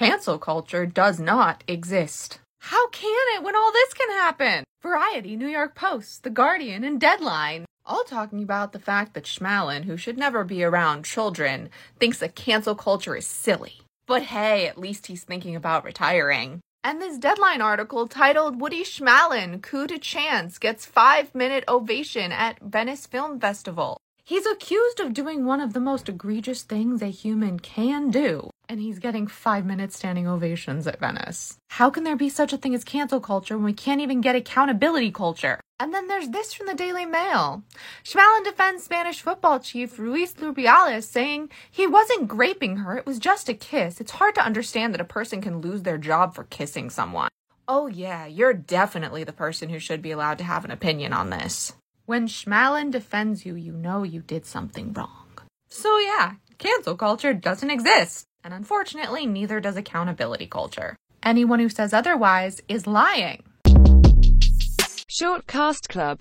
Cancel culture does not exist. How can it when all this can happen? Variety, New York Post, The Guardian, and Deadline. All talking about the fact that Schmallen, who should never be around children, thinks that cancel culture is silly. But hey, at least he's thinking about retiring. And this deadline article titled Woody Schmallen, Coup de Chance, gets five minute ovation at Venice Film Festival. He's accused of doing one of the most egregious things a human can do, and he's getting five minute standing ovations at Venice. How can there be such a thing as cancel culture when we can't even get accountability culture? And then there's this from the Daily Mail. Schmallen defends Spanish football chief Luis Rubiales, saying he wasn't graping her, it was just a kiss. It's hard to understand that a person can lose their job for kissing someone. Oh, yeah, you're definitely the person who should be allowed to have an opinion on this. When Schmallen defends you, you know you did something wrong. So, yeah, cancel culture doesn't exist. And unfortunately, neither does accountability culture. Anyone who says otherwise is lying. Short Cast Club